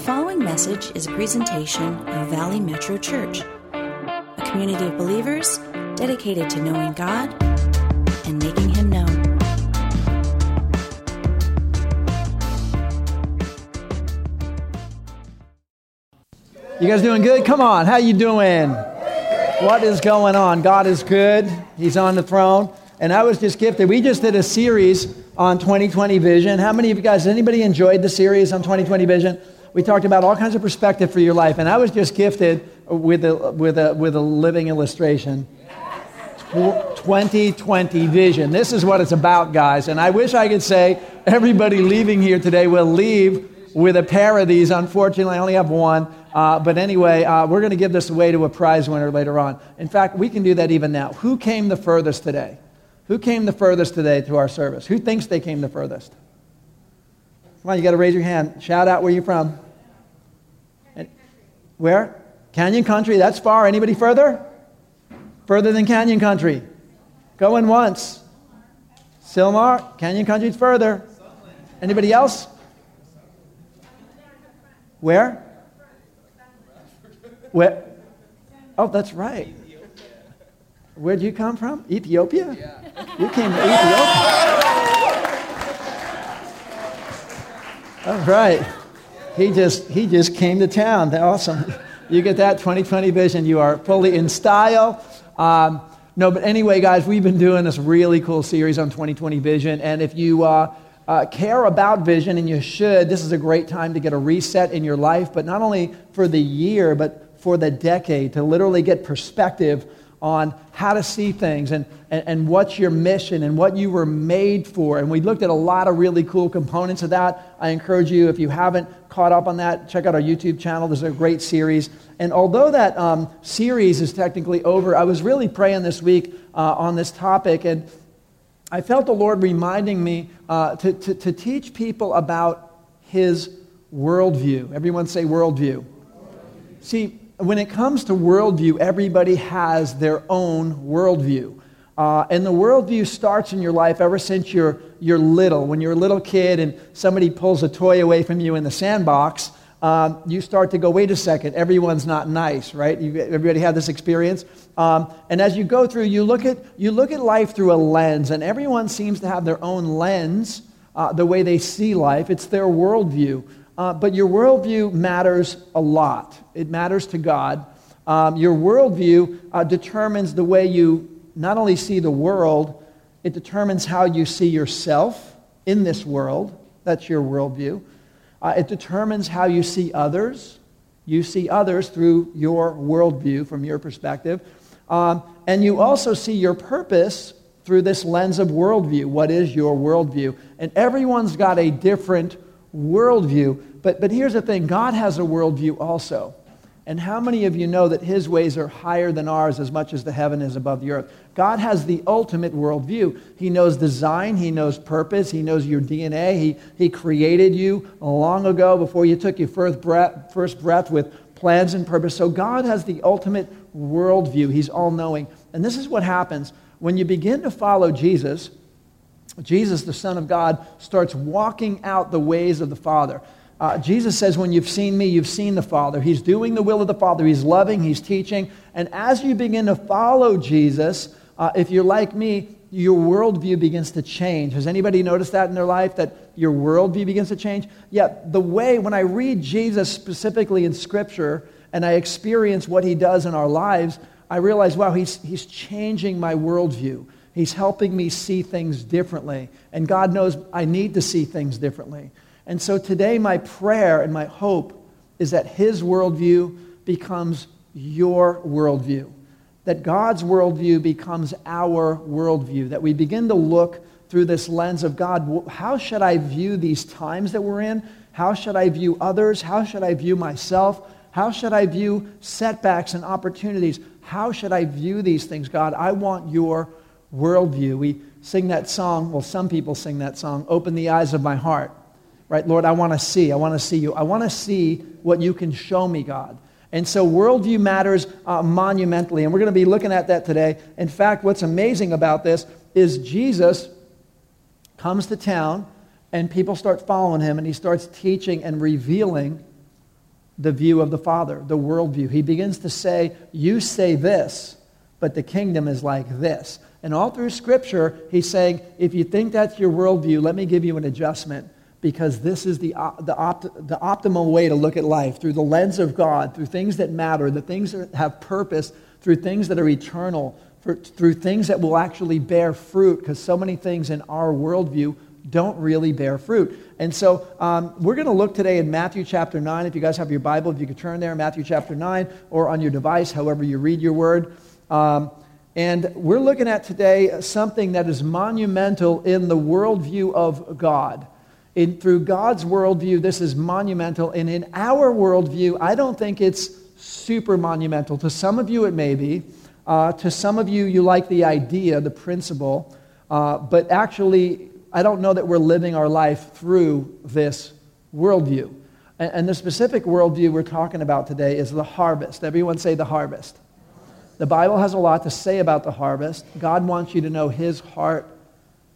following message is a presentation of Valley Metro Church, a community of believers dedicated to knowing God and making Him known. You guys doing good? Come on, how you doing? What is going on? God is good. He's on the throne. And I was just gifted. We just did a series on 2020 vision. How many of you guys, anybody enjoyed the series on 2020 vision? We talked about all kinds of perspective for your life. And I was just gifted with a, with a, with a living illustration. 2020 vision. This is what it's about, guys. And I wish I could say everybody leaving here today will leave with a pair of these. Unfortunately, I only have one. Uh, but anyway, uh, we're going to give this away to a prize winner later on. In fact, we can do that even now. Who came the furthest today? Who came the furthest today to our service? Who thinks they came the furthest? Come on, you got to raise your hand. Shout out where you're from. Where? Canyon Country. That's far. Anybody further? Further than Canyon Country. Going once. Sylmar. Canyon Country's further. Anybody else? Where? Where? Oh, that's right. Where'd you come from? Ethiopia? You came to Ethiopia. All right. He just he just came to town. Awesome. You get that 2020 vision. You are fully in style. Um, no, but anyway, guys, we've been doing this really cool series on 2020 vision, and if you uh, uh, care about vision, and you should, this is a great time to get a reset in your life, but not only for the year, but for the decade, to literally get perspective on how to see things and, and, and, what's your mission and what you were made for. And we looked at a lot of really cool components of that. I encourage you, if you haven't caught up on that, check out our YouTube channel. There's a great series. And although that um, series is technically over, I was really praying this week uh, on this topic. And I felt the Lord reminding me uh, to, to, to teach people about His worldview. Everyone say worldview. See, when it comes to worldview, everybody has their own worldview. Uh, and the worldview starts in your life ever since you're, you're little. When you're a little kid and somebody pulls a toy away from you in the sandbox, um, you start to go, wait a second, everyone's not nice, right? You, everybody had this experience. Um, and as you go through, you look, at, you look at life through a lens, and everyone seems to have their own lens, uh, the way they see life. It's their worldview. Uh, but your worldview matters a lot. It matters to God. Um, your worldview uh, determines the way you not only see the world, it determines how you see yourself in this world. That's your worldview. Uh, it determines how you see others. You see others through your worldview, from your perspective. Um, and you also see your purpose through this lens of worldview. What is your worldview? And everyone's got a different worldview. But, but here's the thing God has a worldview also. And how many of you know that his ways are higher than ours as much as the heaven is above the earth? God has the ultimate worldview. He knows design, he knows purpose, he knows your DNA. He, he created you long ago before you took your first breath, first breath with plans and purpose. So God has the ultimate worldview. He's all knowing. And this is what happens when you begin to follow Jesus. Jesus, the Son of God, starts walking out the ways of the Father. Uh, Jesus says, When you've seen me, you've seen the Father. He's doing the will of the Father. He's loving, He's teaching. And as you begin to follow Jesus, uh, if you're like me, your worldview begins to change. Has anybody noticed that in their life, that your worldview begins to change? Yeah, the way, when I read Jesus specifically in Scripture and I experience what He does in our lives, I realize, wow, He's, he's changing my worldview. He's helping me see things differently. And God knows I need to see things differently. And so today, my prayer and my hope is that His worldview becomes your worldview, that God's worldview becomes our worldview, that we begin to look through this lens of God. How should I view these times that we're in? How should I view others? How should I view myself? How should I view setbacks and opportunities? How should I view these things, God? I want your worldview. We sing that song, well, some people sing that song, Open the Eyes of My Heart right? Lord, I want to see. I want to see you. I want to see what you can show me, God. And so worldview matters uh, monumentally, and we're going to be looking at that today. In fact, what's amazing about this is Jesus comes to town, and people start following him, and he starts teaching and revealing the view of the Father, the worldview. He begins to say, You say this, but the kingdom is like this. And all through Scripture, he's saying, If you think that's your worldview, let me give you an adjustment because this is the, the, opt, the optimal way to look at life through the lens of God, through things that matter, the things that have purpose, through things that are eternal, for, through things that will actually bear fruit, because so many things in our worldview don't really bear fruit. And so um, we're going to look today in Matthew chapter 9. If you guys have your Bible, if you could turn there, Matthew chapter 9, or on your device, however you read your word. Um, and we're looking at today something that is monumental in the worldview of God. In, through God's worldview, this is monumental. And in our worldview, I don't think it's super monumental. To some of you, it may be. Uh, to some of you, you like the idea, the principle. Uh, but actually, I don't know that we're living our life through this worldview. And, and the specific worldview we're talking about today is the harvest. Everyone say the harvest. The Bible has a lot to say about the harvest. God wants you to know his heart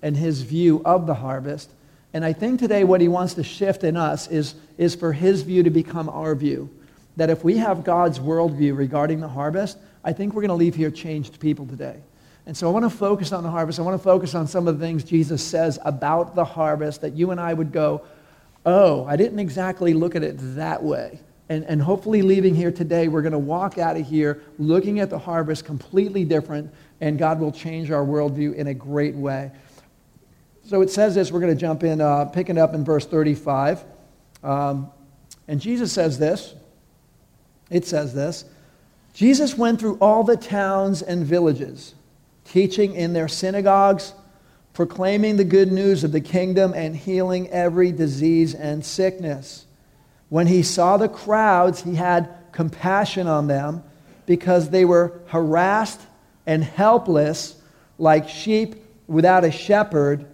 and his view of the harvest. And I think today what he wants to shift in us is, is for his view to become our view. That if we have God's worldview regarding the harvest, I think we're going to leave here changed people today. And so I want to focus on the harvest. I want to focus on some of the things Jesus says about the harvest that you and I would go, oh, I didn't exactly look at it that way. And, and hopefully, leaving here today, we're going to walk out of here looking at the harvest completely different, and God will change our worldview in a great way. So it says this, we're going to jump in, uh, picking up in verse 35. Um, and Jesus says this. It says this Jesus went through all the towns and villages, teaching in their synagogues, proclaiming the good news of the kingdom, and healing every disease and sickness. When he saw the crowds, he had compassion on them because they were harassed and helpless like sheep without a shepherd.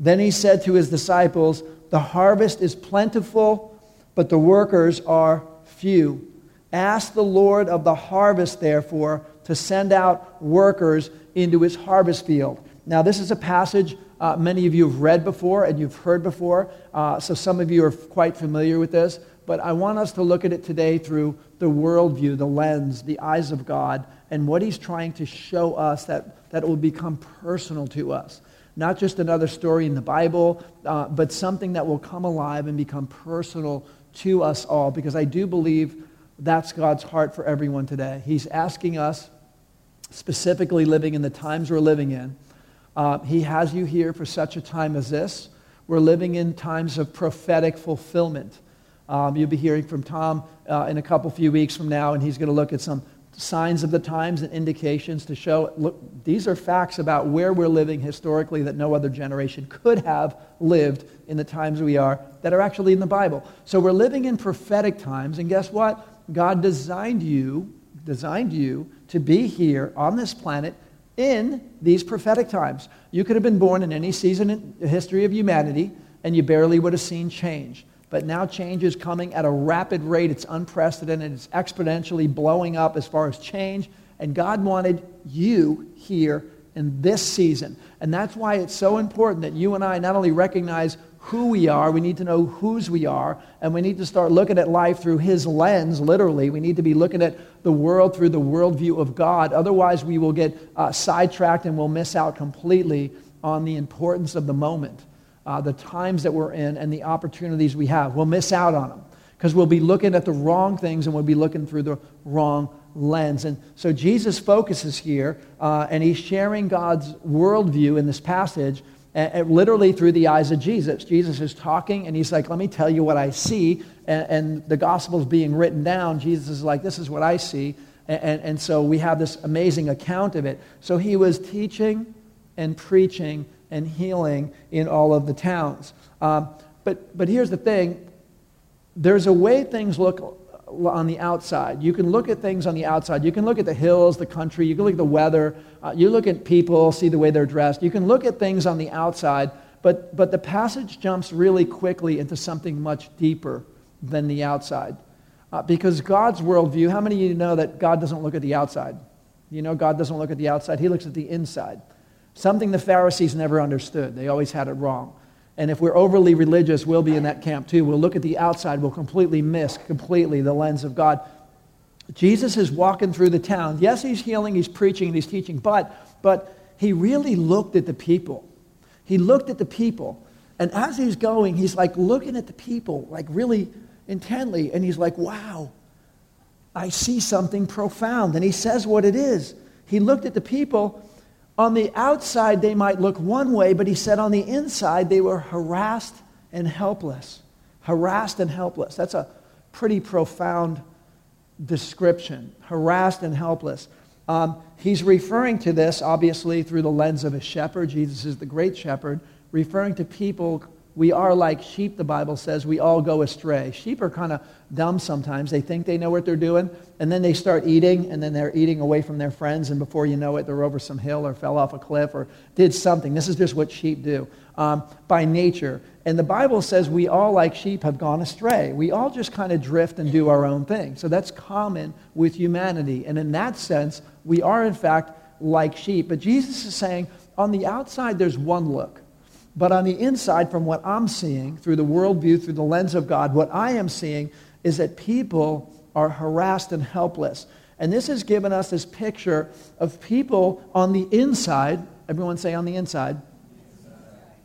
Then he said to his disciples, The harvest is plentiful, but the workers are few. Ask the Lord of the harvest, therefore, to send out workers into his harvest field. Now, this is a passage uh, many of you have read before and you've heard before, uh, so some of you are quite familiar with this. But I want us to look at it today through the worldview, the lens, the eyes of God, and what he's trying to show us that, that will become personal to us. Not just another story in the Bible, uh, but something that will come alive and become personal to us all, because I do believe that's God's heart for everyone today. He's asking us, specifically living in the times we're living in, uh, He has you here for such a time as this. We're living in times of prophetic fulfillment. Um, you'll be hearing from Tom uh, in a couple few weeks from now, and he's going to look at some signs of the times and indications to show look, these are facts about where we're living historically that no other generation could have lived in the times we are that are actually in the Bible. So we're living in prophetic times, and guess what? God designed you, designed you to be here on this planet in these prophetic times. You could have been born in any season in the history of humanity, and you barely would have seen change but now change is coming at a rapid rate. It's unprecedented. It's exponentially blowing up as far as change. And God wanted you here in this season. And that's why it's so important that you and I not only recognize who we are, we need to know whose we are, and we need to start looking at life through His lens, literally. We need to be looking at the world through the worldview of God. Otherwise, we will get uh, sidetracked and we'll miss out completely on the importance of the moment uh, the times that we're in and the opportunities we have. We'll miss out on them because we'll be looking at the wrong things and we'll be looking through the wrong lens. And so Jesus focuses here uh, and he's sharing God's worldview in this passage. And, literally through the eyes of Jesus. Jesus is talking and he's like, Let me tell you what I see. And, and the gospel is being written down. Jesus is like, This is what I see. And, and, and so we have this amazing account of it. So he was teaching and preaching and healing in all of the towns. Um, but, but here's the thing there's a way things look on the outside. You can look at things on the outside. You can look at the hills, the country, you can look at the weather, uh, you look at people, see the way they're dressed. You can look at things on the outside, but, but the passage jumps really quickly into something much deeper than the outside. Uh, because God's worldview, how many of you know that God doesn't look at the outside? You know, God doesn't look at the outside, He looks at the inside. Something the Pharisees never understood. They always had it wrong. And if we're overly religious, we'll be in that camp too. We'll look at the outside, we'll completely miss completely the lens of God. Jesus is walking through the town. Yes, he's healing, he's preaching, and he's teaching, but, but he really looked at the people. He looked at the people. And as he's going, he's like looking at the people, like really intently. And he's like, wow, I see something profound. And he says what it is. He looked at the people. On the outside, they might look one way, but he said on the inside, they were harassed and helpless. Harassed and helpless. That's a pretty profound description. Harassed and helpless. Um, he's referring to this, obviously, through the lens of a shepherd. Jesus is the great shepherd, referring to people we are like sheep, the Bible says. We all go astray. Sheep are kind of dumb sometimes. They think they know what they're doing, and then they start eating, and then they're eating away from their friends, and before you know it, they're over some hill or fell off a cliff or did something. This is just what sheep do um, by nature. And the Bible says we all, like sheep, have gone astray. We all just kind of drift and do our own thing. So that's common with humanity. And in that sense, we are, in fact, like sheep. But Jesus is saying on the outside, there's one look. But on the inside, from what I'm seeing, through the worldview, through the lens of God, what I am seeing is that people are harassed and helpless. And this has given us this picture of people on the inside, everyone say on the inside,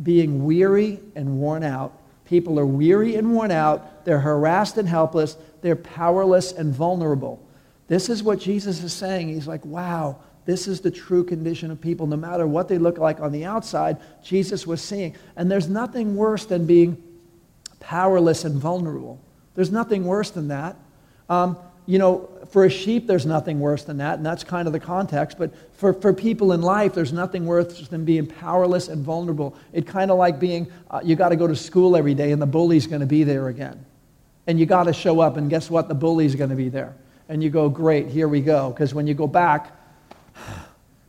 being weary and worn out. People are weary and worn out. They're harassed and helpless. They're powerless and vulnerable. This is what Jesus is saying. He's like, wow, this is the true condition of people. No matter what they look like on the outside, Jesus was seeing. And there's nothing worse than being powerless and vulnerable. There's nothing worse than that. Um, you know, for a sheep, there's nothing worse than that, and that's kind of the context. But for, for people in life, there's nothing worse than being powerless and vulnerable. It's kind of like being, uh, you got to go to school every day, and the bully's going to be there again. And you got to show up, and guess what? The bully's going to be there. And you go, great, here we go. Because when you go back,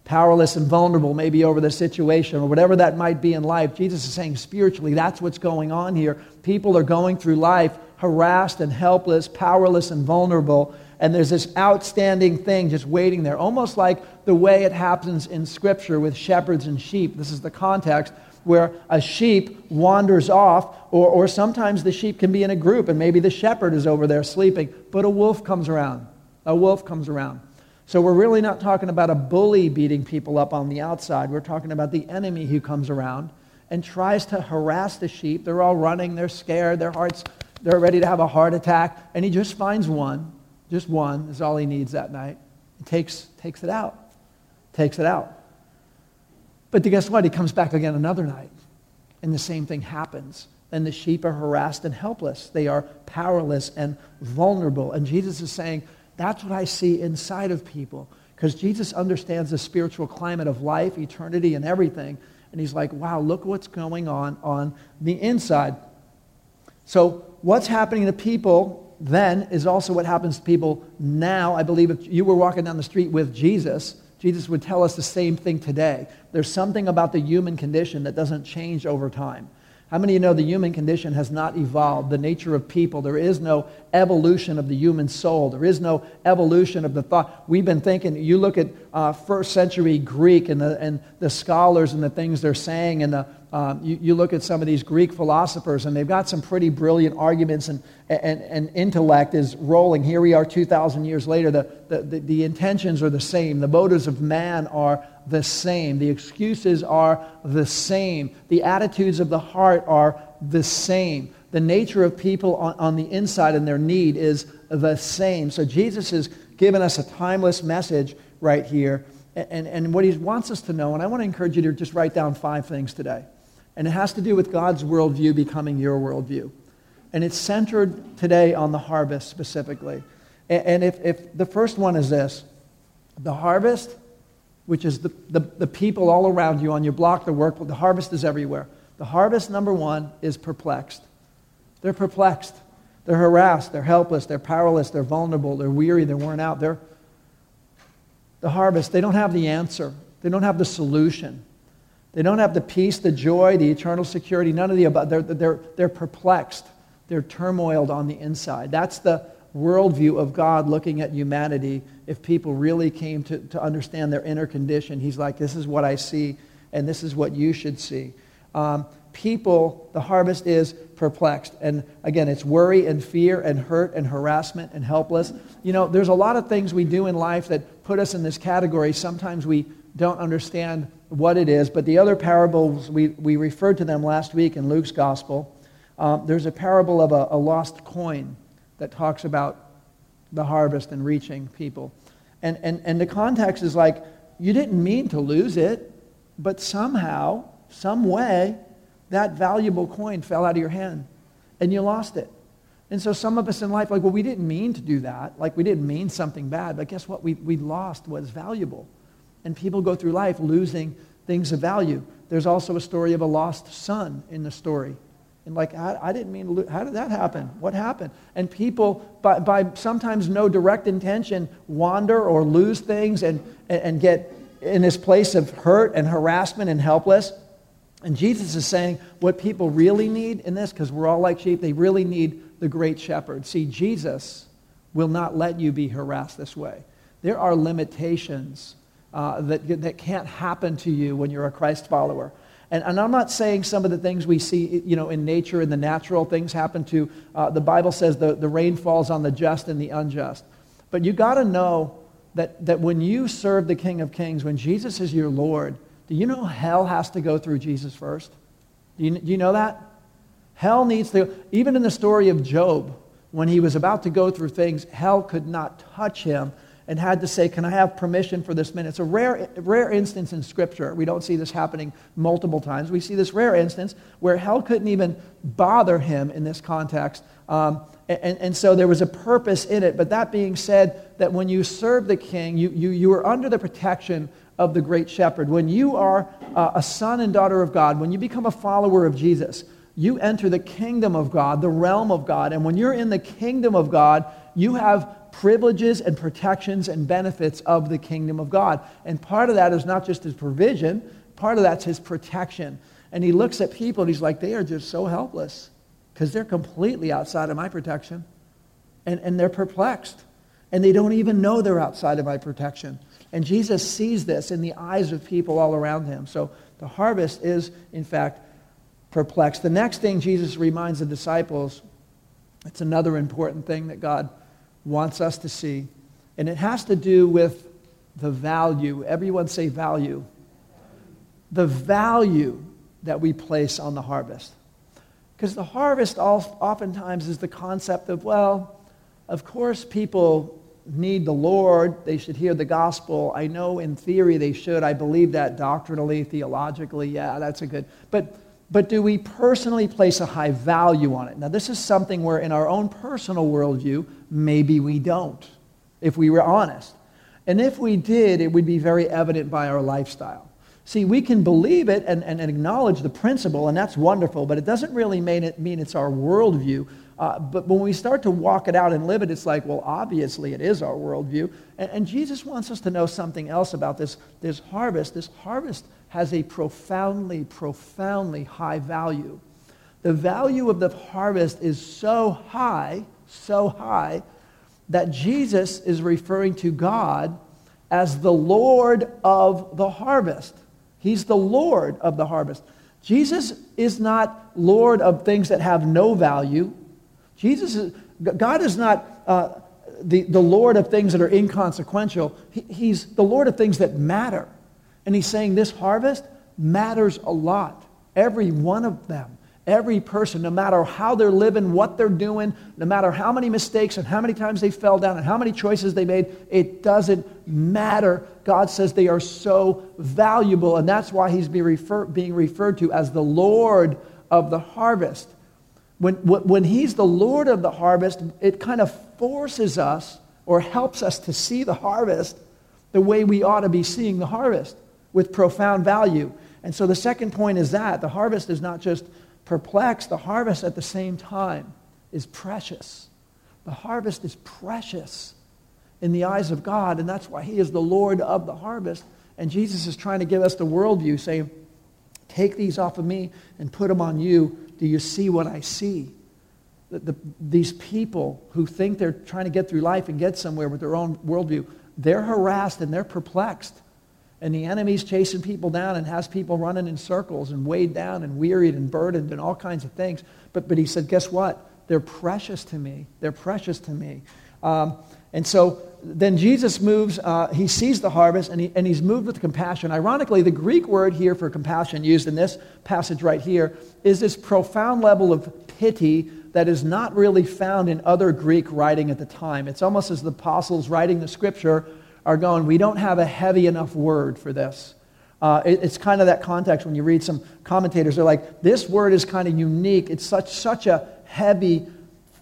powerless and vulnerable maybe over the situation or whatever that might be in life. Jesus is saying spiritually, that's what's going on here. People are going through life harassed and helpless, powerless and vulnerable. And there's this outstanding thing just waiting there, almost like the way it happens in Scripture with shepherds and sheep. This is the context where a sheep wanders off, or, or sometimes the sheep can be in a group, and maybe the shepherd is over there sleeping, but a wolf comes around. A wolf comes around. So we're really not talking about a bully beating people up on the outside. We're talking about the enemy who comes around and tries to harass the sheep. They're all running, they're scared, their hearts, they're ready to have a heart attack. And he just finds one, just one is all he needs that night. He takes, takes it out, takes it out. But guess what? He comes back again another night, and the same thing happens. And the sheep are harassed and helpless. They are powerless and vulnerable. And Jesus is saying, that's what I see inside of people. Because Jesus understands the spiritual climate of life, eternity, and everything. And he's like, wow, look what's going on on the inside. So, what's happening to people then is also what happens to people now. I believe if you were walking down the street with Jesus, Jesus would tell us the same thing today. There's something about the human condition that doesn't change over time. How many of you know the human condition has not evolved? The nature of people. There is no evolution of the human soul. There is no evolution of the thought. We've been thinking, you look at uh, first century Greek and the, and the scholars and the things they're saying, and the, um, you, you look at some of these Greek philosophers, and they've got some pretty brilliant arguments, and, and, and intellect is rolling. Here we are 2,000 years later. The, the, the, the intentions are the same, the motives of man are the same, the excuses are the same, the attitudes of the heart are the same. The nature of people on, on the inside and their need is the same. So Jesus has given us a timeless message right here. And, and what he wants us to know, and I want to encourage you to just write down five things today. And it has to do with God's worldview becoming your worldview. And it's centered today on the harvest specifically. And, if, if the first one is this the harvest, which is the, the, the people all around you on your block, the work, the harvest is everywhere. The harvest, number one, is perplexed. They're perplexed. They're harassed. They're helpless. They're powerless. They're vulnerable. They're weary. They're worn out. They're the harvest. They don't have the answer. They don't have the solution. They don't have the peace, the joy, the eternal security, none of the above. They're, they're, they're perplexed. They're turmoiled on the inside. That's the worldview of God looking at humanity. If people really came to, to understand their inner condition, He's like, this is what I see, and this is what you should see. Um, people, the harvest is perplexed. And again, it's worry and fear and hurt and harassment and helpless. You know, there's a lot of things we do in life that put us in this category. Sometimes we don't understand what it is. But the other parables, we, we referred to them last week in Luke's gospel. Um, there's a parable of a, a lost coin that talks about the harvest and reaching people. And, and, and the context is like, you didn't mean to lose it, but somehow, some way, that valuable coin fell out of your hand and you lost it. And so some of us in life, like, well, we didn't mean to do that. Like, we didn't mean something bad. But guess what? We, we lost what is valuable. And people go through life losing things of value. There's also a story of a lost son in the story. And like, I, I didn't mean to lose. How did that happen? What happened? And people, by, by sometimes no direct intention, wander or lose things and, and, and get in this place of hurt and harassment and helpless. And Jesus is saying what people really need in this, because we're all like sheep, they really need the great shepherd. See, Jesus will not let you be harassed this way. There are limitations uh, that, that can't happen to you when you're a Christ follower. And, and, I'm not saying some of the things we see you know, in nature and the natural things happen to, uh, the Bible says the, the rain falls on the just and the unjust. But you got to know that, that when you serve the King of Kings, when Jesus is your Lord, do you know hell has to go through Jesus first? Do you, do you know that? Hell needs to, even in the story of Job, when he was about to go through things, hell could not touch him and had to say, Can I have permission for this minute? It's a rare, rare instance in Scripture. We don't see this happening multiple times. We see this rare instance where hell couldn't even bother him in this context. Um, and, and, so there was a purpose in it. But that being said, that when you serve the king, you, you, you are under the protection of the great shepherd. When you are uh, a son and daughter of God, when you become a follower of Jesus, you enter the kingdom of God, the realm of God. And when you're in the kingdom of God, you have privileges and protections and benefits of the kingdom of God. And part of that is not just his provision, part of that's his protection. And he looks at people and he's like, they are just so helpless because they're completely outside of my protection. And, and they're perplexed. And they don't even know they're outside of my protection. And Jesus sees this in the eyes of people all around him. So the harvest is, in fact, perplexed. The next thing Jesus reminds the disciples, it's another important thing that God wants us to see. And it has to do with the value. Everyone say value. The value that we place on the harvest. Because the harvest oftentimes is the concept of, well, of course people need the Lord. They should hear the gospel. I know in theory they should. I believe that doctrinally, theologically. Yeah, that's a good. But but do we personally place a high value on it? Now, this is something where, in our own personal worldview, maybe we don't, if we were honest. And if we did, it would be very evident by our lifestyle. See, we can believe it and, and, acknowledge the principle, and that's wonderful, but it doesn't really mean, it, mean it's our worldview. Uh, but when we start to walk it out and live it, it's like, well, obviously it is our worldview. And, and Jesus wants us to know something else about this, this harvest. This harvest has a profoundly, profoundly high value. The value of the harvest is so high, so high, that Jesus is referring to God as the Lord of the harvest. He's the Lord of the harvest. Jesus is not Lord of things that have no value. Jesus is, God is not uh, the, the Lord of things that are inconsequential. He, he's the Lord of things that matter. And he's saying this harvest matters a lot. Every one of them, every person, no matter how they're living, what they're doing, no matter how many mistakes and how many times they fell down and how many choices they made, it doesn't matter. God says they are so valuable, and that's why he's being, refer- being referred to as the Lord of the harvest. When, when he's the Lord of the harvest, it kind of forces us or helps us to see the harvest the way we ought to be seeing the harvest with profound value. And so the second point is that the harvest is not just perplexed, the harvest at the same time is precious. The harvest is precious in the eyes of God, and that's why He is the Lord of the harvest. And Jesus is trying to give us the worldview, saying, Take these off of me and put them on you. Do you see what I see? The, the, these people who think they're trying to get through life and get somewhere with their own worldview, they're harassed and they're perplexed and the enemy's chasing people down and has people running in circles and weighed down and wearied and burdened and all kinds of things. But, but he said, guess what? They're precious to me. They're precious to me. Um, and so then Jesus moves, uh, he sees the harvest and, he, and he's moved with compassion. Ironically, the Greek word here for compassion, used in this passage right here, is this profound level of pity that is not really found in other Greek writing at the time. It's almost as the apostles writing the scripture are going, we don't have a heavy enough word for this. Uh, it, it's kind of that context when you read some commentators, they're like, this word is kind of unique. It's such, such a heavy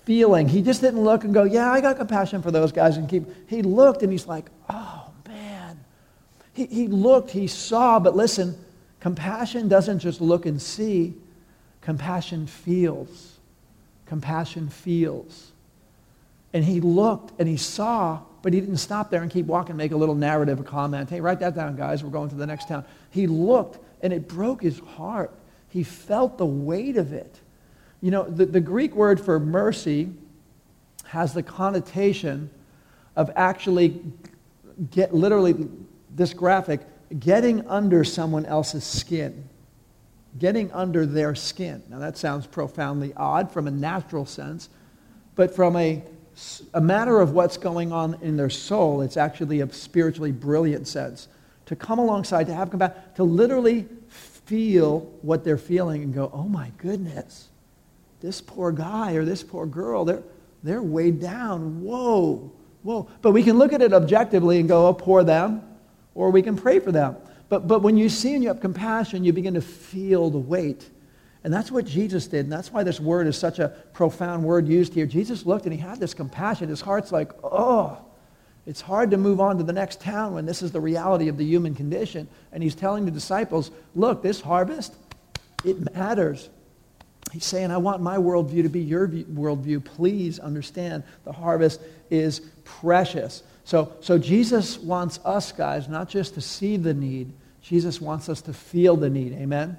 feeling. He just didn't look and go, yeah, I got compassion for those guys and keep. He looked and he's like, oh, man. He, he looked, he saw, but listen, compassion doesn't just look and see, compassion feels. Compassion feels. And he looked and he saw, but he didn't stop there and keep walking, make a little narrative, a comment. Hey, write that down, guys. We're going to the next town. He looked, and it broke his heart. He felt the weight of it. You know, the, the Greek word for mercy has the connotation of actually get literally this graphic getting under someone else's skin getting under their skin now that sounds profoundly odd from a natural sense but from a a matter of what's going on in their soul. It's actually a spiritually brilliant sense. To come alongside, to have compassion, to literally feel what they're feeling and go, oh my goodness, this poor guy or this poor girl, they're, they're weighed down. Whoa, whoa. But we can look at it objectively and go, oh, poor them, or we can pray for them. But, but when you see and you have compassion, you begin to feel the weight and that's what Jesus did. And that's why this word is such a profound word used here. Jesus looked and he had this compassion. His heart's like, oh, it's hard to move on to the next town when this is the reality of the human condition. And he's telling the disciples, look, this harvest, it matters. He's saying, I want my worldview to be your worldview. Please understand the harvest is precious. So, so Jesus wants us, guys, not just to see the need, Jesus wants us to feel the need. Amen?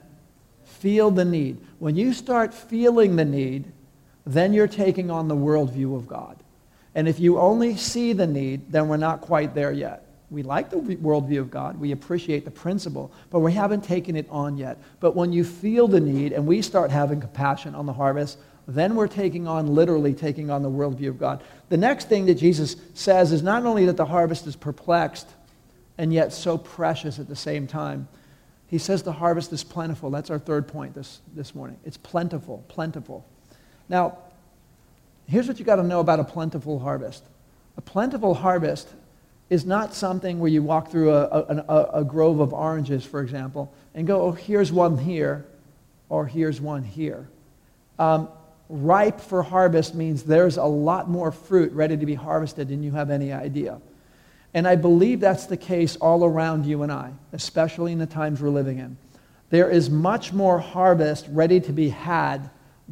Feel the need. When you start feeling the need, then you're taking on the worldview of God. And if you only see the need, then we're not quite there yet. We like the worldview of God. We appreciate the principle, but we haven't taken it on yet. But when you feel the need and we start having compassion on the harvest, then we're taking on, literally taking on the worldview of God. The next thing that Jesus says is not only that the harvest is perplexed and yet so precious at the same time, he says the harvest is plentiful. That's our third point this, this morning. It's plentiful, plentiful. Now, here's what you got to know about a plentiful harvest. A plentiful harvest is not something where you walk through a, a, a, grove of oranges, for example, and go, oh, here's one here, or here's one here. Um, ripe for harvest means there's a lot more fruit ready to be harvested than you have any idea. And I believe that's the case all around you and I, especially in the times we're living in. There is much more harvest ready to be had,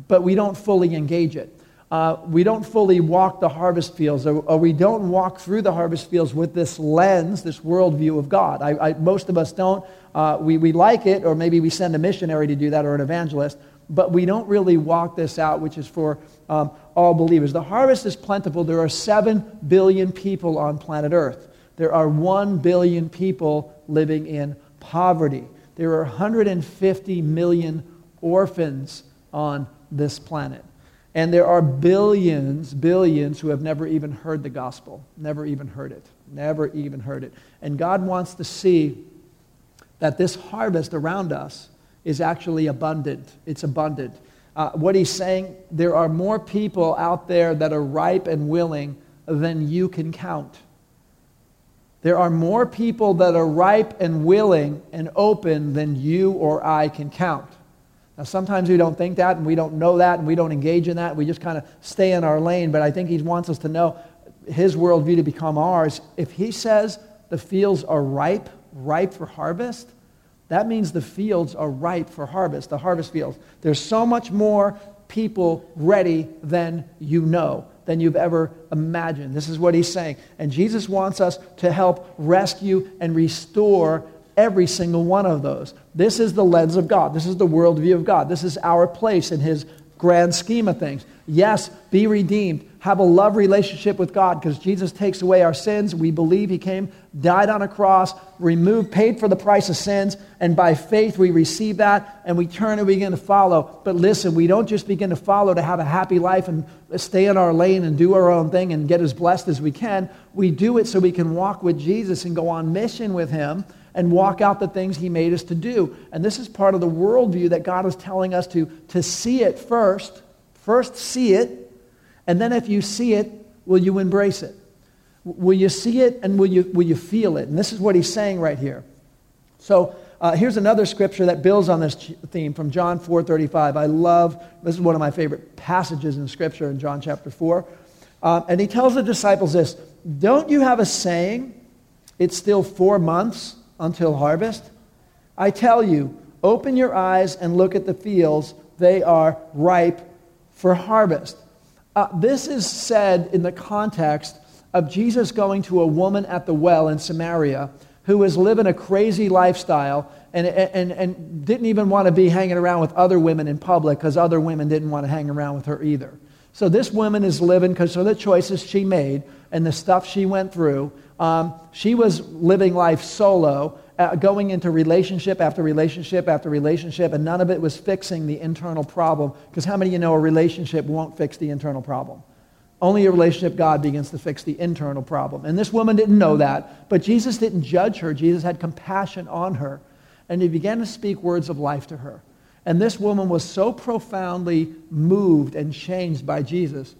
but we don't fully engage it. Uh, we don't fully walk the harvest fields, or, or, we don't walk through the harvest fields with this lens, this worldview of God. I, I, most of us don't. Uh, we, we like it, or maybe we send a missionary to do that or an evangelist, but we don't really walk this out, which is for um, all believers. The harvest is plentiful. There are 7 billion people on planet Earth. There are 1 billion people living in poverty. There are 150 million orphans on this planet. And there are billions, billions who have never even heard the gospel, never even heard it, never even heard it. And God wants to see that this harvest around us is actually abundant. It's abundant. Uh, what he's saying, there are more people out there that are ripe and willing than you can count. There are more people that are ripe and willing and open than you or I can count. Now, sometimes we don't think that and we don't know that and we don't engage in that. We just kind of stay in our lane. But I think he wants us to know his worldview to become ours. If he says the fields are ripe, ripe for harvest, that means the fields are ripe for harvest, the harvest fields. There's so much more people ready than you know, than you've ever imagined. This is what he's saying. And Jesus wants us to help rescue and restore every single one of those. This is the lens of God. This is the worldview of God. This is our place in his grand scheme of things. Yes, be redeemed. Have a love relationship with God because Jesus takes away our sins. We believe He came, died on a cross, removed, paid for the price of sins, and by faith we receive that and we turn and we begin to follow. But listen, we don't just begin to follow to have a happy life and stay in our lane and do our own thing and get as blessed as we can. We do it so we can walk with Jesus and go on mission with Him and walk out the things He made us to do. And this is part of the worldview that God is telling us to, to see it first First, see it, and then if you see it, will you embrace it? Will you see it and will you, will you feel it? And this is what he's saying right here. So uh, here's another scripture that builds on this theme from John 4.35. I love, this is one of my favorite passages in scripture in John chapter 4. Uh, and he tells the disciples this, don't you have a saying, it's still four months until harvest? I tell you, open your eyes and look at the fields. They are ripe for harvest. Uh, this is said in the context of Jesus going to a woman at the well in Samaria who was living a crazy lifestyle and, and, and didn't even want to be hanging around with other women in public because other women didn't want to hang around with her either. So this woman is living because of the choices she made and the stuff she went through. Um, she was living life solo uh, going into relationship after relationship after relationship, and none of it was fixing the internal problem. Because how many of you know a relationship won't fix the internal problem? Only a relationship God begins to fix the internal problem. And this woman didn't know that, but Jesus didn't judge her. Jesus had compassion on her, and he began to speak words of life to her. And this woman was so profoundly moved and changed by Jesus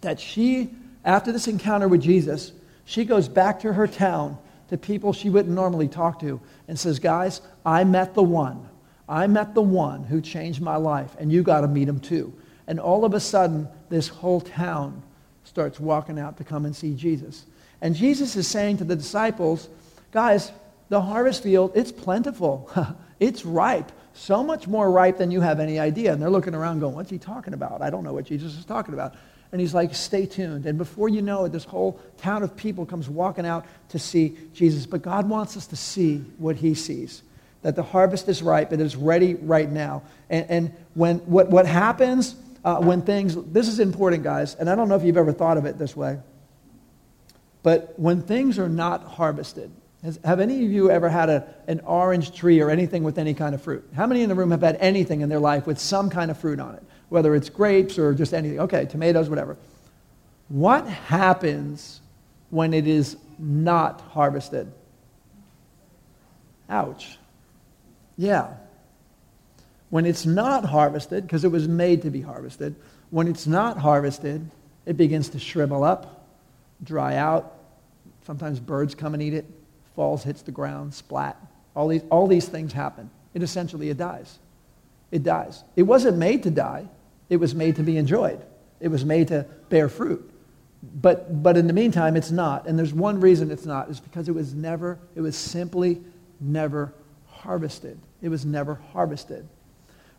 that she, after this encounter with Jesus, she goes back to her town to people she wouldn't normally talk to and says, Guys, I met the one. I met the one who changed my life, and you got to meet him too. And all of a sudden, this whole town starts walking out to come and see Jesus. And Jesus is saying to the disciples, Guys, the harvest field, it's plentiful. it's ripe. So much more ripe than you have any idea. And they're looking around going, What's he talking about? I don't know what Jesus is talking about. And he's like, stay tuned. And before you know it, this whole town of people comes walking out to see Jesus. But God wants us to see what he sees that the harvest is ripe, it is ready right now. And, and when, what, what happens uh, when things, this is important, guys, and I don't know if you've ever thought of it this way, but when things are not harvested, has, have any of you ever had a, an orange tree or anything with any kind of fruit? How many in the room have had anything in their life with some kind of fruit on it? whether it's grapes or just anything. Okay, tomatoes, whatever. What happens when it is not harvested? Ouch. Yeah. When it's not harvested, because it was made to be harvested, when it's not harvested, it begins to shrivel up, dry out. Sometimes birds come and eat it, falls, hits the ground, splat. All these, all these things happen. It essentially, it dies. It dies. It wasn't made to die. It was made to be enjoyed. It was made to bear fruit. But, but in the meantime, it's not. And there's one reason it's not. It's because it was never, it was simply never harvested. It was never harvested.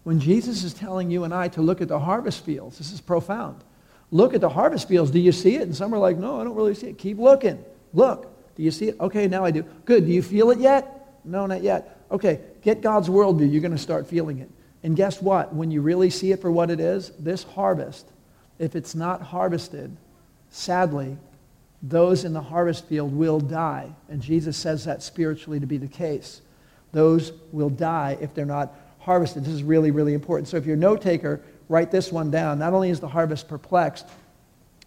When Jesus is telling you and I to look at the harvest fields, this is profound. Look at the harvest fields. Do you see it? And some are like, no, I don't really see it. Keep looking. Look. Do you see it? Okay, now I do. Good. Do you feel it yet? No, not yet. Okay, get God's worldview. You're going to start feeling it. And guess what? When you really see it for what it is, this harvest, if it's not harvested, sadly, those in the harvest field will die. And Jesus says that spiritually to be the case. Those will die if they're not harvested. This is really, really important. So if you're a note taker, write this one down. Not only is the harvest perplexed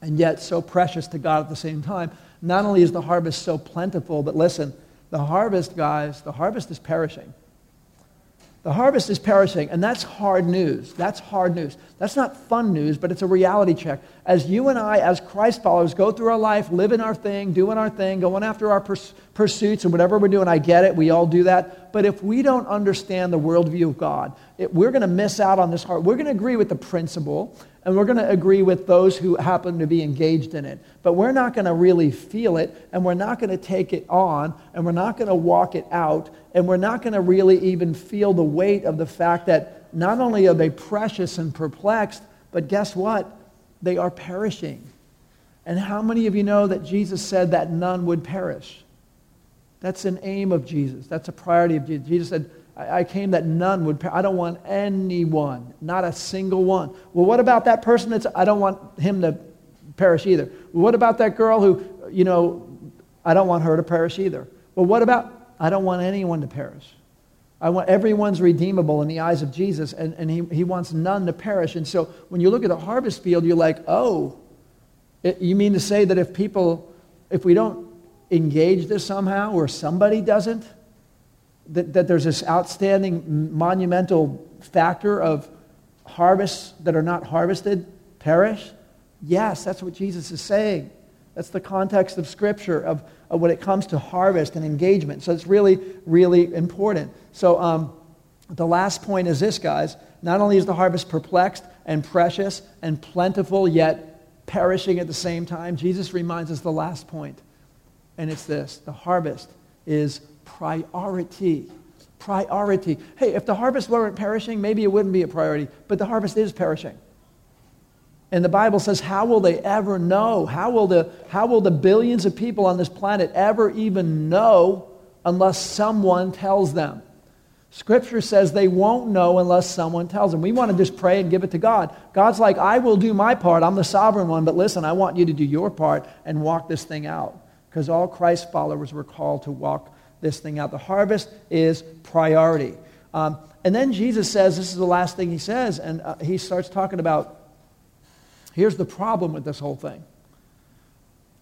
and yet so precious to God at the same time, not only is the harvest so plentiful, but listen, the harvest, guys, the harvest is perishing. The harvest is perishing, and that's hard news. That's hard news. That's not fun news, but it's a reality check. As you and I, as Christ followers, go through our life, living our thing, doing our thing, going after our purs- pursuits and whatever we're doing, I get it. We all do that. But if we don't understand the worldview of God, it, we're going to miss out on this heart. We're going to agree with the principle, and we're going to agree with those who happen to be engaged in it. But we're not going to really feel it, and we're not going to take it on, and we're not going to walk it out, and we're not going to really even feel the weight of the fact that not only are they precious and perplexed, but guess what? They are perishing. And how many of you know that Jesus said that none would perish? That's an aim of Jesus. That's a priority of Jesus. Jesus said, I, came that none would, per- I don't want anyone, not a single one. Well, what about that person that's, I don't want him to perish either. What about that girl who, you know, I don't want her to perish either. Well, what about, I don't want anyone to perish. I want everyone's redeemable in the eyes of Jesus, and, and he, he wants none to perish. And so when you look at the harvest field, you're like, oh, it, you mean to say that if people, if we don't engage this somehow, or somebody doesn't, that, that there's this outstanding monumental factor of harvests that are not harvested perish? Yes, that's what Jesus is saying. That's the context of Scripture of, of when it comes to harvest and engagement. So it's really, really important. So um, the last point is this, guys. Not only is the harvest perplexed and precious and plentiful, yet perishing at the same time, Jesus reminds us the last point, and it's this the harvest is priority. Priority. Hey, if the harvest weren't perishing, maybe it wouldn't be a priority, but the harvest is perishing. And the Bible says, how will they ever know? How will, the, how will the billions of people on this planet ever even know unless someone tells them? Scripture says they won't know unless someone tells them. We want to just pray and give it to God. God's like, I will do my part. I'm the sovereign one, but listen, I want you to do your part and walk this thing out. Because all Christ followers were called to walk this thing out. The harvest is priority. Um, and then Jesus says, this is the last thing he says, and uh, he starts talking about Here's the problem with this whole thing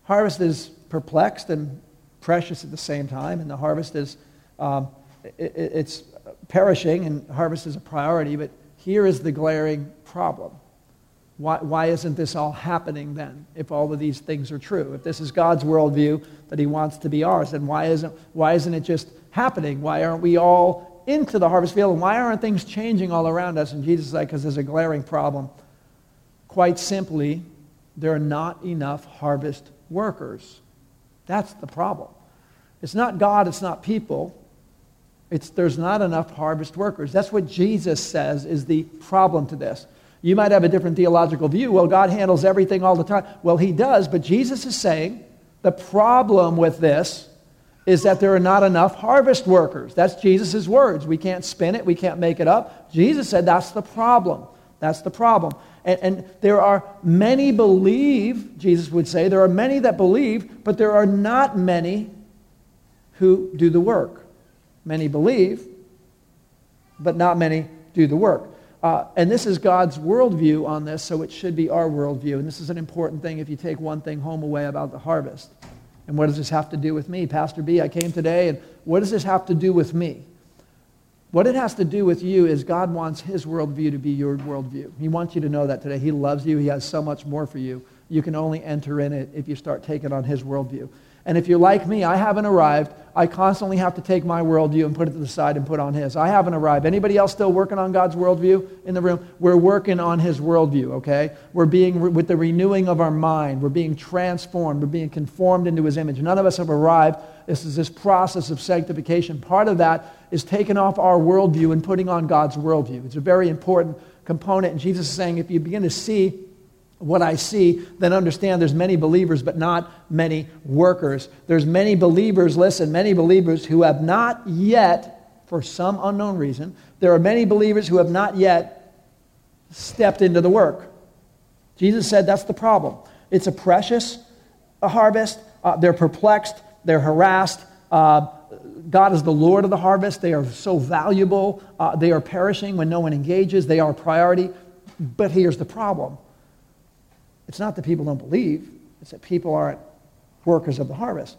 harvest is perplexed and precious at the same time, and the harvest is um, it, it's perishing, and harvest is a priority. But here is the glaring problem. Why, why isn't this all happening then, if all of these things are true? If this is God's worldview that He wants to be ours, then why isn't, why isn't it just happening? Why aren't we all into the harvest field? And why aren't things changing all around us? And Jesus is like, because there's a glaring problem Quite simply, there are not enough harvest workers. That's the problem. It's not God, it's not people. It's, there's not enough harvest workers. That's what Jesus says is the problem to this. You might have a different theological view. Well, God handles everything all the time. Well, He does, but Jesus is saying the problem with this is that there are not enough harvest workers. That's Jesus' words. We can't spin it, we can't make it up. Jesus said that's the problem. That's the problem. And, and, there are many believe, Jesus would say, there are many that believe, but there are not many who do the work. Many believe, but not many do the work. Uh, and this is God's worldview on this, so it should be our worldview. And this is an important thing if you take one thing home away about the harvest. And what does this have to do with me? Pastor B, I came today, and what does this have to do with me? What it has to do with you is God wants his worldview to be your worldview. He wants you to know that today. He loves you. He has so much more for you. You can only enter in it if you start taking on his worldview. And if you're like me, I haven't arrived. I constantly have to take my worldview and put it to the side and put on his. I haven't arrived. Anybody else still working on God's worldview in the room? We're working on his worldview, okay? We're being, with the renewing of our mind, we're being transformed. We're being conformed into his image. None of us have arrived. This is this process of sanctification. Part of that is taking off our worldview and putting on God's worldview. It's a very important component. And Jesus is saying, if you begin to see what I see, then understand there's many believers, but not many workers. There's many believers, listen, many believers who have not yet, for some unknown reason, there are many believers who have not yet stepped into the work. Jesus said that's the problem. It's a precious harvest. Uh, they're perplexed. They're harassed. Uh, God is the Lord of the harvest. They are so valuable. Uh, they are perishing when no one engages. They are a priority. But here's the problem it's not that people don't believe, it's that people aren't workers of the harvest.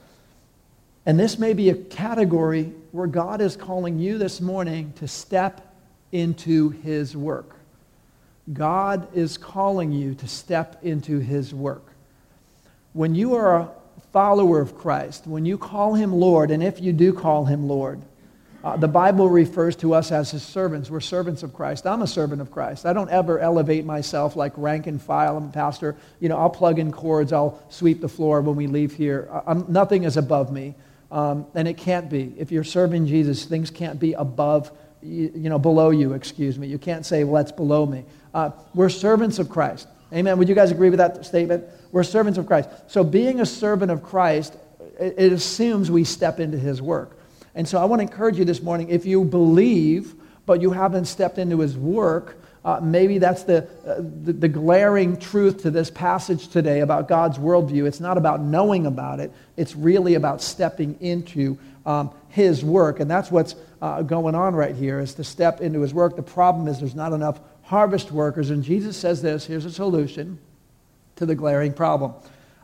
And this may be a category where God is calling you this morning to step into his work. God is calling you to step into his work. When you are a follower of Christ, when you call him Lord, and if you do call him Lord, uh, the Bible refers to us as his servants. We're servants of Christ. I'm a servant of Christ. I don't ever elevate myself like rank and file. I'm a pastor. You know, I'll plug in cords. I'll sweep the floor when we leave here. I'm, nothing is above me. Um, and it can't be. If you're serving Jesus, things can't be above, you, you know, below you, excuse me. You can't say, well, that's below me. Uh, we're servants of Christ. Amen. Would you guys agree with that statement? We're servants of Christ. So being a servant of Christ, it, it assumes we step into his work. And so I want to encourage you this morning if you believe, but you haven't stepped into his work, uh, maybe that's the, uh, the, the, glaring truth to this passage today about God's worldview. It's not about knowing about it, it's really about stepping into um, His work. And that's what's uh, going on right here, is to step into His work. The problem is there's not enough harvest workers. And Jesus says this here's a solution to the glaring problem.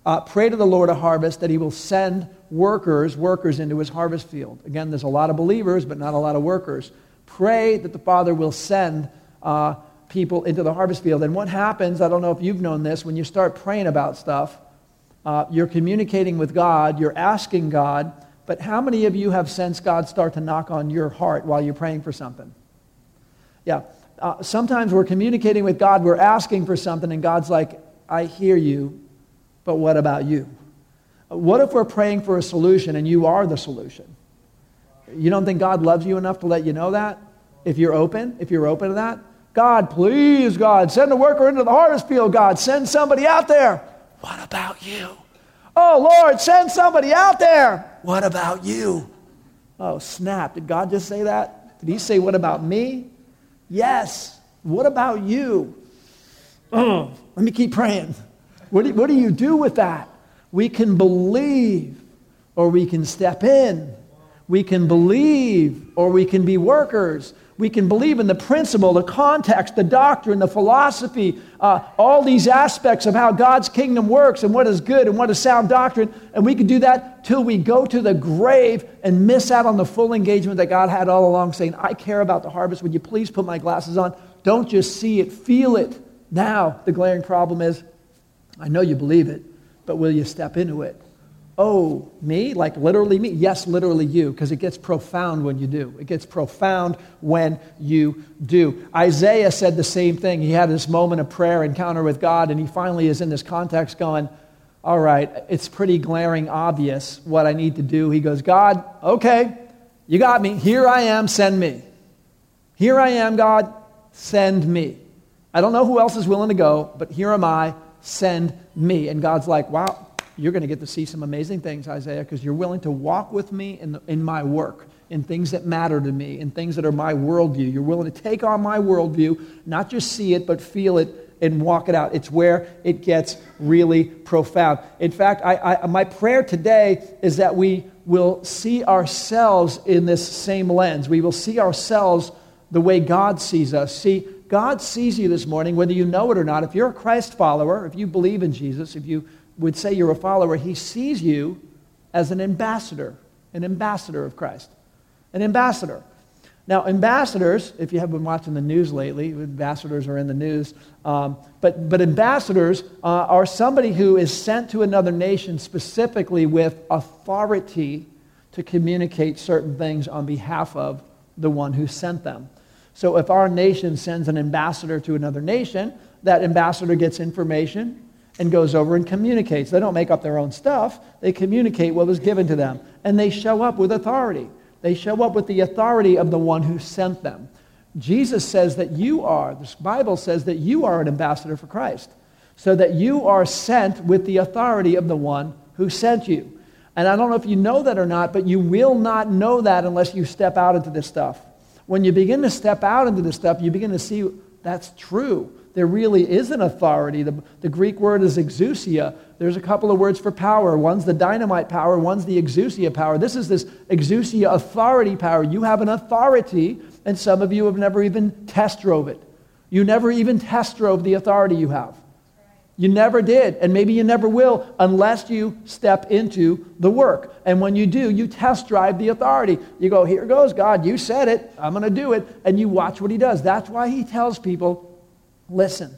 Uh, pray to the Lord of harvest that He will send workers, workers into His harvest field. Again, there's a lot of believers, but not a lot of workers. Pray that the Father will send uh, people into the harvest field. And what happens, I don't know if you've known this, when you start praying about stuff, uh, you're communicating with God, you're asking God, but how many of you have sensed God start to knock on your heart while you're praying for something? Yeah. Uh, sometimes we're communicating with God, we're asking for something, and God's like, I hear you, but what about you? What if we're praying for a solution and you are the solution? You don't think God loves you enough to let you know that? If you're open, if you're open to that? God, please, God, send a worker into the harvest field, God. Send somebody out there. What about you? Oh, Lord, send somebody out there. What about you? Oh, snap. Did God just say that? Did he say, What about me? Yes. What about you? Oh, let me keep praying. What do, what do you do with that? We can believe or we can step in. We can believe or we can be workers. We can believe in the principle, the context, the doctrine, the philosophy, uh, all these aspects of how God's kingdom works and what is good and what is sound doctrine. And we can do that till we go to the grave and miss out on the full engagement that God had all along, saying, I care about the harvest. Would you please put my glasses on? Don't just see it, feel it. Now, the glaring problem is I know you believe it, but will you step into it? Oh, me? Like literally me? Yes, literally you, because it gets profound when you do. It gets profound when you do. Isaiah said the same thing. He had this moment of prayer encounter with God, and he finally is in this context going, All right, it's pretty glaring obvious what I need to do. He goes, God, okay, you got me. Here I am, send me. Here I am, God, send me. I don't know who else is willing to go, but here am I, send me. And God's like, Wow, you're going to get to see some amazing things, Isaiah, because you're willing to walk with me in, the, in my work, in things that matter to me, in things that are my worldview. You're willing to take on my worldview, not just see it, but feel it and walk it out. It's where it gets really profound. In fact, I, I, my prayer today is that we will see ourselves in this same lens. We will see ourselves the way God sees us. See, God sees you this morning, whether you know it or not. If you're a Christ follower, if you believe in Jesus, if you would say you're a follower, he sees you as an ambassador, an ambassador of Christ. An ambassador. Now, ambassadors, if you have been watching the news lately, ambassadors are in the news, um, but, but ambassadors uh, are somebody who is sent to another nation specifically with authority to communicate certain things on behalf of the one who sent them. So if our nation sends an ambassador to another nation, that ambassador gets information and goes over and communicates. They don't make up their own stuff, they communicate what was given to them. And they show up with authority. They show up with the authority of the one who sent them. Jesus says that you are, the Bible says that you are an ambassador for Christ, so that you are sent with the authority of the one who sent you. And I don't know if you know that or not, but you will not know that unless you step out into this stuff. When you begin to step out into this stuff, you begin to see that's true there really is an authority. The, the Greek word is exousia. There's a couple of words for power. One's the dynamite power, one's the exousia power. This is this exousia authority power. You have an authority, and some of you have never even test drove it. You never even test drove the authority you have. You never did, and maybe you never will unless you step into the work. And when you do, you test drive the authority. You go, Here goes God, you said it, I'm going to do it, and you watch what He does. That's why He tells people Listen,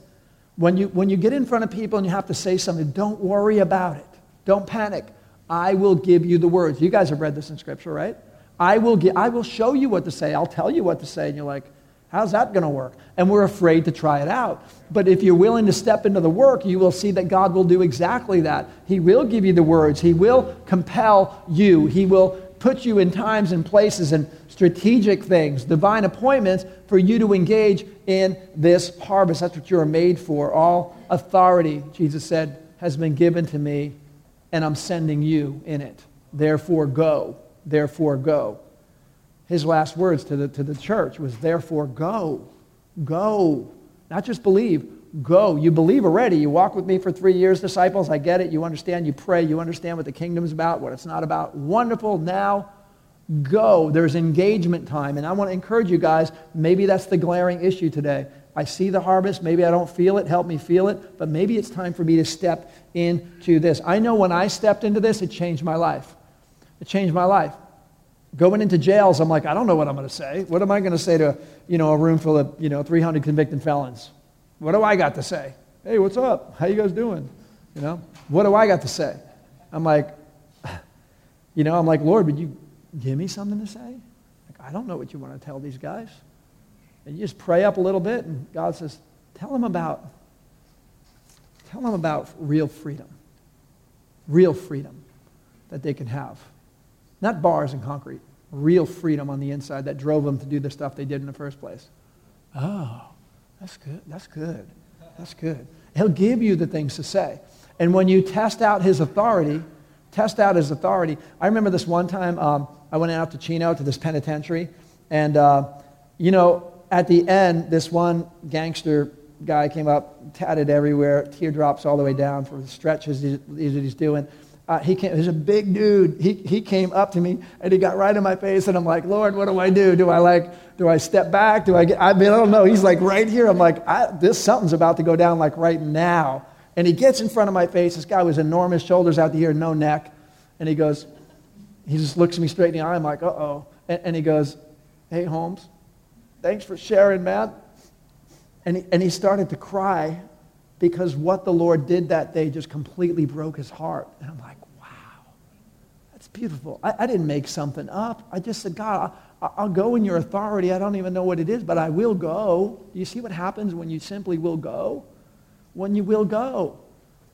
when you, when you get in front of people and you have to say something, don't worry about it. Don't panic. I will give you the words. You guys have read this in Scripture, right? I will, get, I will show you what to say. I'll tell you what to say. And you're like, how's that going to work? And we're afraid to try it out. But if you're willing to step into the work, you will see that God will do exactly that. He will give you the words, He will compel you, He will put you in times and places and strategic things, divine appointments for you to engage in this harvest. That's what you are made for. All authority, Jesus said, has been given to me, and I'm sending you in it. Therefore, go. Therefore, go. his last words to the, to the church was, therefore, go. Go. Not just believe, go. You believe already. You walk with me for three years, disciples. I get it. You understand. You pray. You understand what the kingdom's about, what it's not about. Wonderful. Now, go. There's engagement time. And I want to encourage you guys, maybe that's the glaring issue today. I see the harvest. Maybe I don't feel it. Help me feel it. But maybe it's time for me to step into this. I know when I stepped into this, it changed my life. It changed my life. Going into jails, I'm like, I don't know what I'm going to say. What am I going to say to, you know, a room full of, you know, 300 convicted felons? What do I got to say? Hey, what's up? How you guys doing? You know, what do I got to say? I'm like, you know, I'm like, Lord, would you give me something to say? Like, I don't know what you want to tell these guys. And you just pray up a little bit, and God says, tell them about, tell them about real freedom. Real freedom that they can have. Not bars and concrete. Real freedom on the inside that drove them to do the stuff they did in the first place. Oh, that's good. That's good. That's good. He'll give you the things to say. And when you test out his authority, test out his authority. I remember this one time um, I went out to Chino to this penitentiary, and, uh, you know, at the end, this one gangster guy came up, tatted everywhere, teardrops all the way down for the stretches that he's doing uh, he came, he's a big dude. He, he came up to me and he got right in my face and I'm like, Lord, what do I do? Do I like, do I step back? Do I get, I mean, I don't know. He's like right here. I'm like, this, something's about to go down like right now. And he gets in front of my face. This guy was enormous, shoulders out to here, no neck. And he goes, he just looks me straight in the eye. I'm like, uh-oh. And, and he goes, hey, Holmes, thanks for sharing, man. And he, and he started to cry because what the Lord did that day just completely broke his heart. And I'm like, wow, that's beautiful. I, I didn't make something up. I just said, God, I, I'll go in your authority. I don't even know what it is, but I will go. You see what happens when you simply will go? When you will go.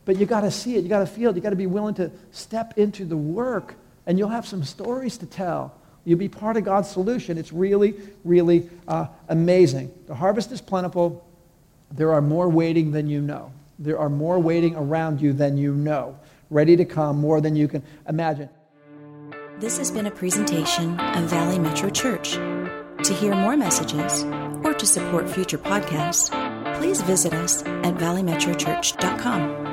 But you got to see it. You got to feel it. You got to be willing to step into the work, and you'll have some stories to tell. You'll be part of God's solution. It's really, really uh, amazing. The harvest is plentiful there are more waiting than you know. There are more waiting around you than you know, ready to come more than you can imagine. This has been a presentation of Valley Metro Church. To hear more messages or to support future podcasts, please visit us at valleymetrochurch.com.